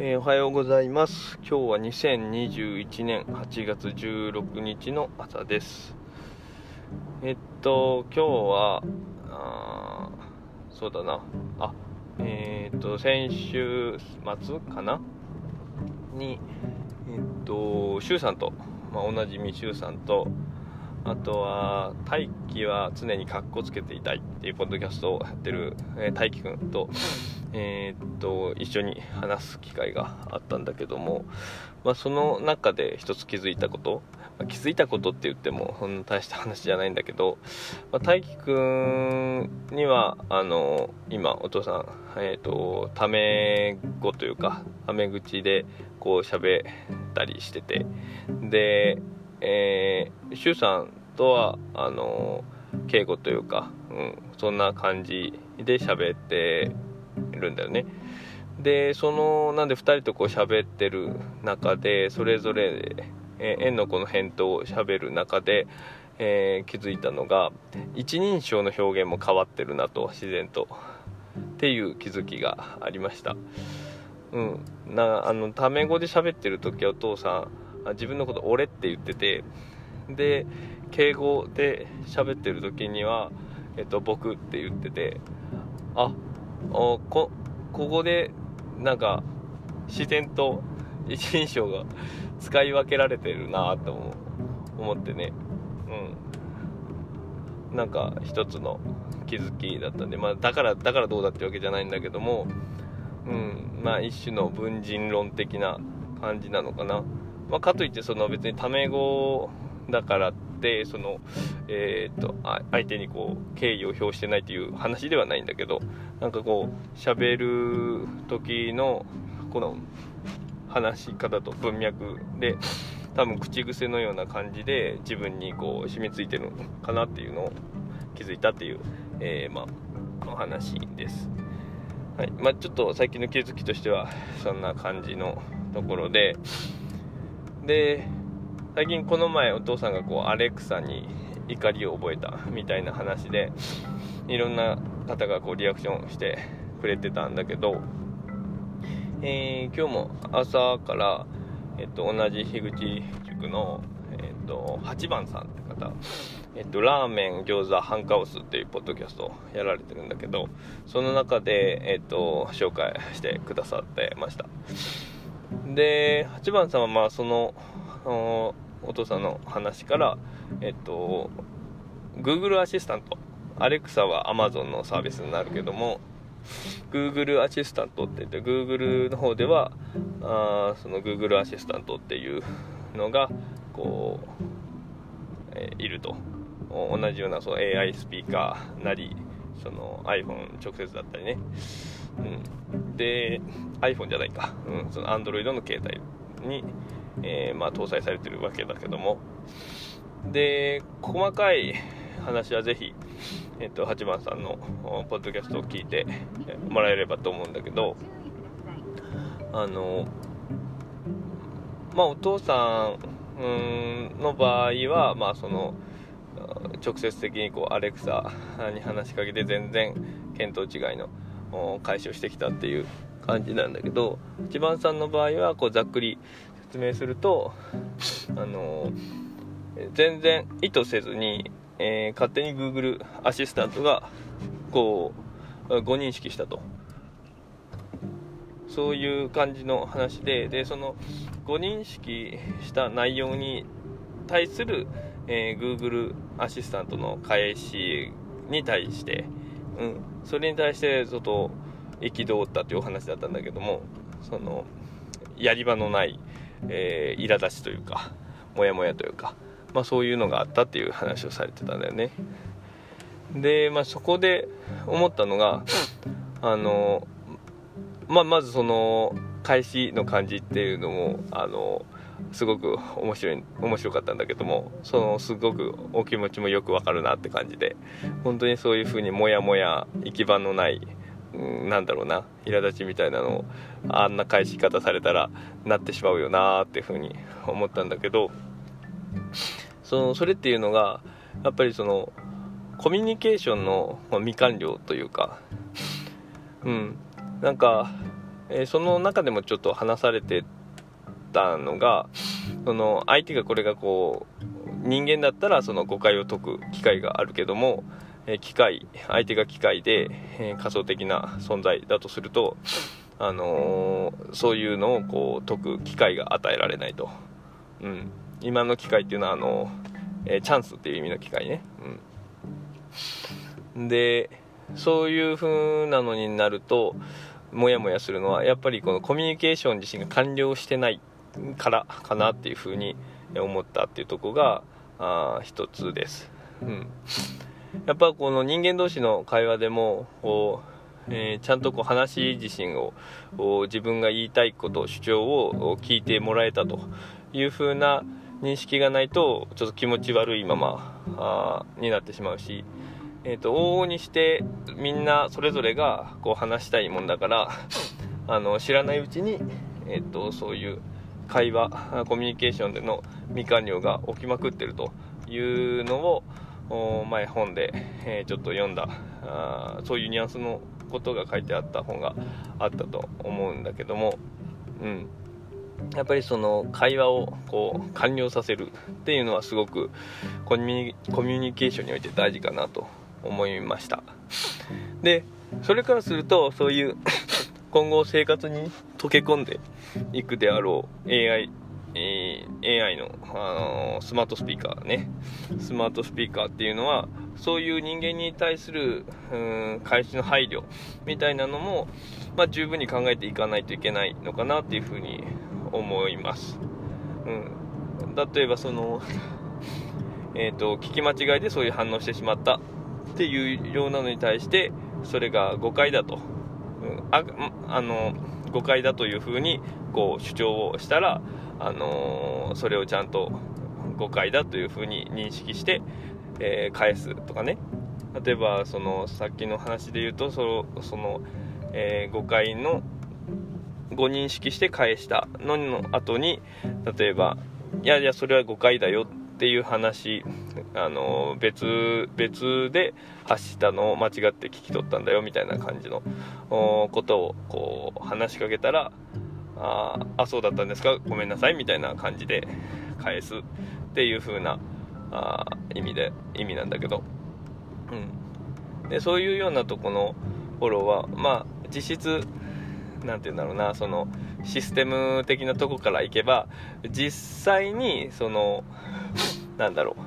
えー、おはようございます。今日は2021年8月16日の朝です。えっと、今日は、あそうだな、あ、えー、っと、先週末かな？に、えっと、周さんと、まあ、おなじみ周さんと、あとは、大輝は常にかっこつけていたいっていうポッドキャストをやってる、えー、大輝くんと、えー、っと、一緒に話す機会があったんだけども、まあ、その中で一つ気づいたこと、まあ、気づいたことって言っても、そんな大した話じゃないんだけど、まあ、大輝くんには、あの、今、お父さん、えー、っと、ため語というか、ため口で、こう喋ったりしてて、で、えー、シュさんとは、あの、敬語というか、うん、そんな感じで喋ってるんだよね。で、その、なんで2人とこう喋ってる中で、それぞれ、えー、縁の子の返答を喋る中で、えー、気づいたのが、一人称の表現も変わってるなと、自然と。っていう気づきがありました。うん。な、あの、タメ語で喋ってる時はお父さん、自分のこと俺って言ってて、で、敬語で喋ってる時には、えっと、僕って言ってて、あ、おこここでなんか自然と一人称が使い分けられてるなと思ってね。うん。なんか一つの気づきだったんで、まあ、だからだからどうだってわけじゃないんだけども。うん。まあ一種の文人論的な感じなのかな、まあ、かといってその別にタメ語だからってその、えー、っと相手にこう敬意を表してないっていう話ではないんだけどなんかこう喋る時のこの話し方と文脈で多分口癖のような感じで自分にこう染みついてるのかなっていうのを気づいたっていう、えー、まあ、お話です。はいまあ、ちょっと最近の気づきとしてはそんな感じのところでで最近この前お父さんがこうアレクサに怒りを覚えたみたいな話でいろんな方がこうリアクションしてくれてたんだけど、えー、今日も朝から、えっと、同じ樋口塾の、えっと、8番さんって方、えっと、ラーメン餃子ハンカオスっていうポッドキャストをやられてるんだけどその中で、えっと、紹介してくださってました。で8番さんはまあそのお父さんの話から、えっと、Google アシスタント、アレクサは Amazon のサービスになるけども、Google アシスタントって言って、Google の方では、あその Google アシスタントっていうのが、こう、えー、いると。同じようなその AI スピーカーなり、その iPhone 直接だったりね。うん、で、iPhone じゃないか。うん、その Android の携帯に、えー、まあ、搭載されてるわけだけども。で細かい話はぜひ、えっと、8番さんのポッドキャストを聞いてもらえればと思うんだけど。あのまあお父さんの場合はまあその直接的にこうアレクサに話しかけて全然見当違いの解消してきたっていう感じなんだけど一番さんの場合はこうざっくり説明するとあの全然意図せずに、えー、勝手に Google アシスタントがこう誤認識したと。そういう感じの話ででその誤認識した内容に対する、えー、Google アシスタントの返しに対して、うん、それに対してちょっと憤ったというお話だったんだけどもそのやり場のないえー、苛立ちというかモヤモヤというか、まあ、そういうのがあったっていう話をされてたんだよね。で、まあ、そこで思ったのがあの、まあ、まずその開始の感じっていうのもあのすごく面白い面白かったんだけどもそのすごくお気持ちもよくわかるなって感じで本当にそういう風にモヤモヤ行き場のないなんだろうな苛立ちみたいなのをあんな返し方されたらなってしまうよなっていうふうに思ったんだけどそのそれっていうのがやっぱりそのコミュニケーションの、ま未完了というかうん。なんかえー、その中でもちょっと話されてたのがその相手がこれがこう人間だったらその誤解を解く機会があるけども、え機械相手が機械で、え仮想的な存在だとすると、あのー、そういうのをこう解く機会が与えられないと、うん、今の機械っていうのはあの、えチャンスっていう意味の機械ね、うん、でそういう風なのになるとモヤモヤするのはやっぱりこのコミュニケーション自身が完了してないからかなっていう風に思ったっていうとこがあ一つです、うん、やっぱこの人間同士の会話でもこう、えー、ちゃんとこう話自身を自分が言いたいこと主張を聞いてもらえたという風な認識がないとちょっと気持ち悪いままになってしまうし、えーと、往々にしてみんなそれぞれがこう話したいもんだからあの知らないうちに、えーとそういう会話コミュニケーションでの未完了が起きまくってるというのを前本で、えー、ちょっと読んだ。あそういうニュアンスのことが書いてあった本があったと思うんだけども、うん、やっぱりその会話をこう完了させるっていうのはすごくコミュニケーションにおいて大事かなと思いました。でそれからするとそういう 今後生活に溶け込んでいくであろう AI, えー、AI の、あのー、スマートスピーカーね。スマートスピーカーっていうのはそういう人間に対するうん開始の配慮みたいなのも、まあ、十分に考えていかないといけないのかなっていうふうに思います、うん、例えばそのえーと聞き間違いでそういう反応してしまったっていうようなのに対してそれが誤解だと。うん。ああの誤解だというふうにこう主張をしたら、あのそれをちゃんと誤解だというふうに認識して、えー、返すとかね。例えばそのさっきの話で言うとその、えー、誤解のご認識して返したのの後に例えばいやいやそれは誤解だよっていう話あの別別で発したのを間違って聞き取ったんだよみたいな感じのことをこう話しかけたらああそうだったんですか？ごめんなさいみたいな感じで返すっていう風なあ意味で意味なんだけど、うん、でそういうようなとこのフォローはまあ実質何て言うんだろうなそのシステム的なとこからいけば実際にそのなんだろう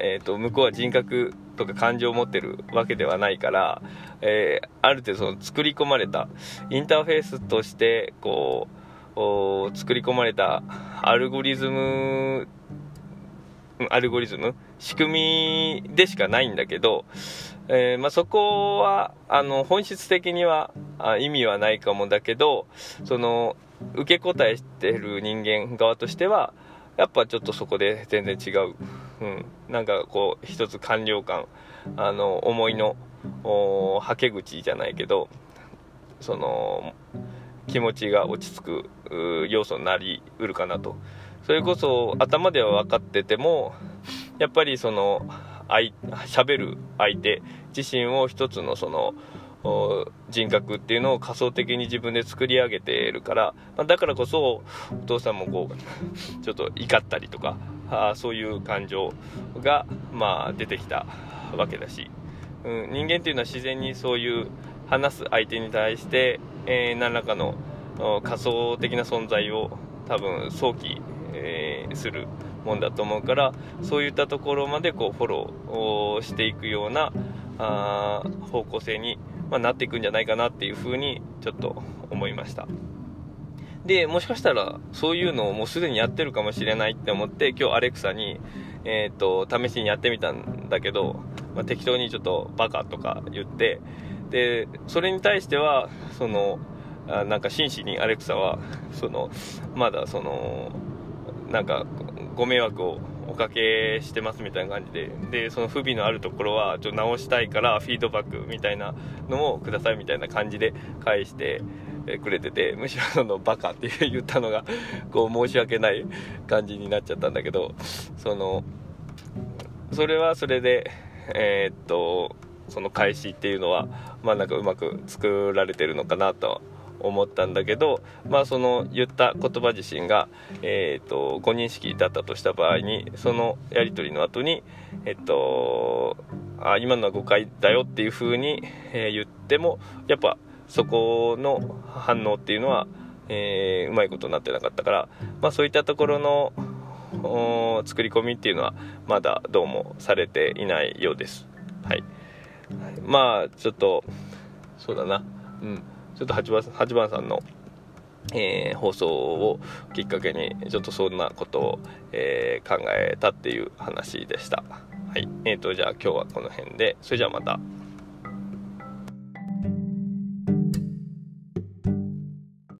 えーと、向こうは人格とか感情を持ってるわけではないから、えー、ある程度その作り込まれたインターフェースとしてこう作り込まれたアルゴリズムアルゴリズム？仕組みでしかないんだけど、えー、まあ、そこはあの本質的にはあ意味はないかもだけどその受け答えしてる人間側としてはやっぱちょっとそこで全然違う、うん、なんかこう一つ完了感あの思いのはけ口じゃないけどその気持ちが落ち着く要素になりうるかなと。それこそ頭では分かっててもやっぱりその喋る相手自身を一つのその人格っていうのを仮想的に自分で作り上げているから、まあ、だからこそお父さんもこう ちょっと怒ったりとかあそういう感情が、まあ、出てきたわけだし、うん、人間っていうのは自然にそういう話す相手に対して、えー、何らかの仮想的な存在を多分想起、えー、するもんだと思うからそういったところまでこうフォローしていくようなあ方向性にまあ、なっていくんじゃないかなっていうふうにちょっと思いました。でもしかしたらそういうのをもうすでにやってるかもしれないって思って今日アレクサに、えーと、試しにやってみたんだけど、まあ、適当にちょっとバカとか言ってでそれに対してはそのあなんか真摯にアレクサはそのまだそのなんかご迷惑をおかけしてますみたいな感じででその不備のあるところはちょっと直したいからフィードバックみたいなのをくださいみたいな感じで返してくれててむしろそのバカって言ったのがこう申し訳ない感じになっちゃったんだけどそのそれはそれでえー、っとその返しっていうのはまあなんかうまく作られてるのかなと思ったんだけど、まあ、その言った言葉自身が、えーと、誤認識だったとした場合にそのやり取りの後に、えっと、あ今のは誤解だよっていう風に、えー、言ってもやっぱそこの反応っていうのは、えー、うまいことになってなかったから、まあ、そういったところの作り込みっていうのはまだどうもされていないようです。はい、まあちょっとそうだな、うん、ちょっと8番 ,8 番さんの、えー、放送をきっかけにちょっとそんなことを、えー、考えたっていう話でした。はい、えーとじゃあ今日はこの辺でそれじゃあまた。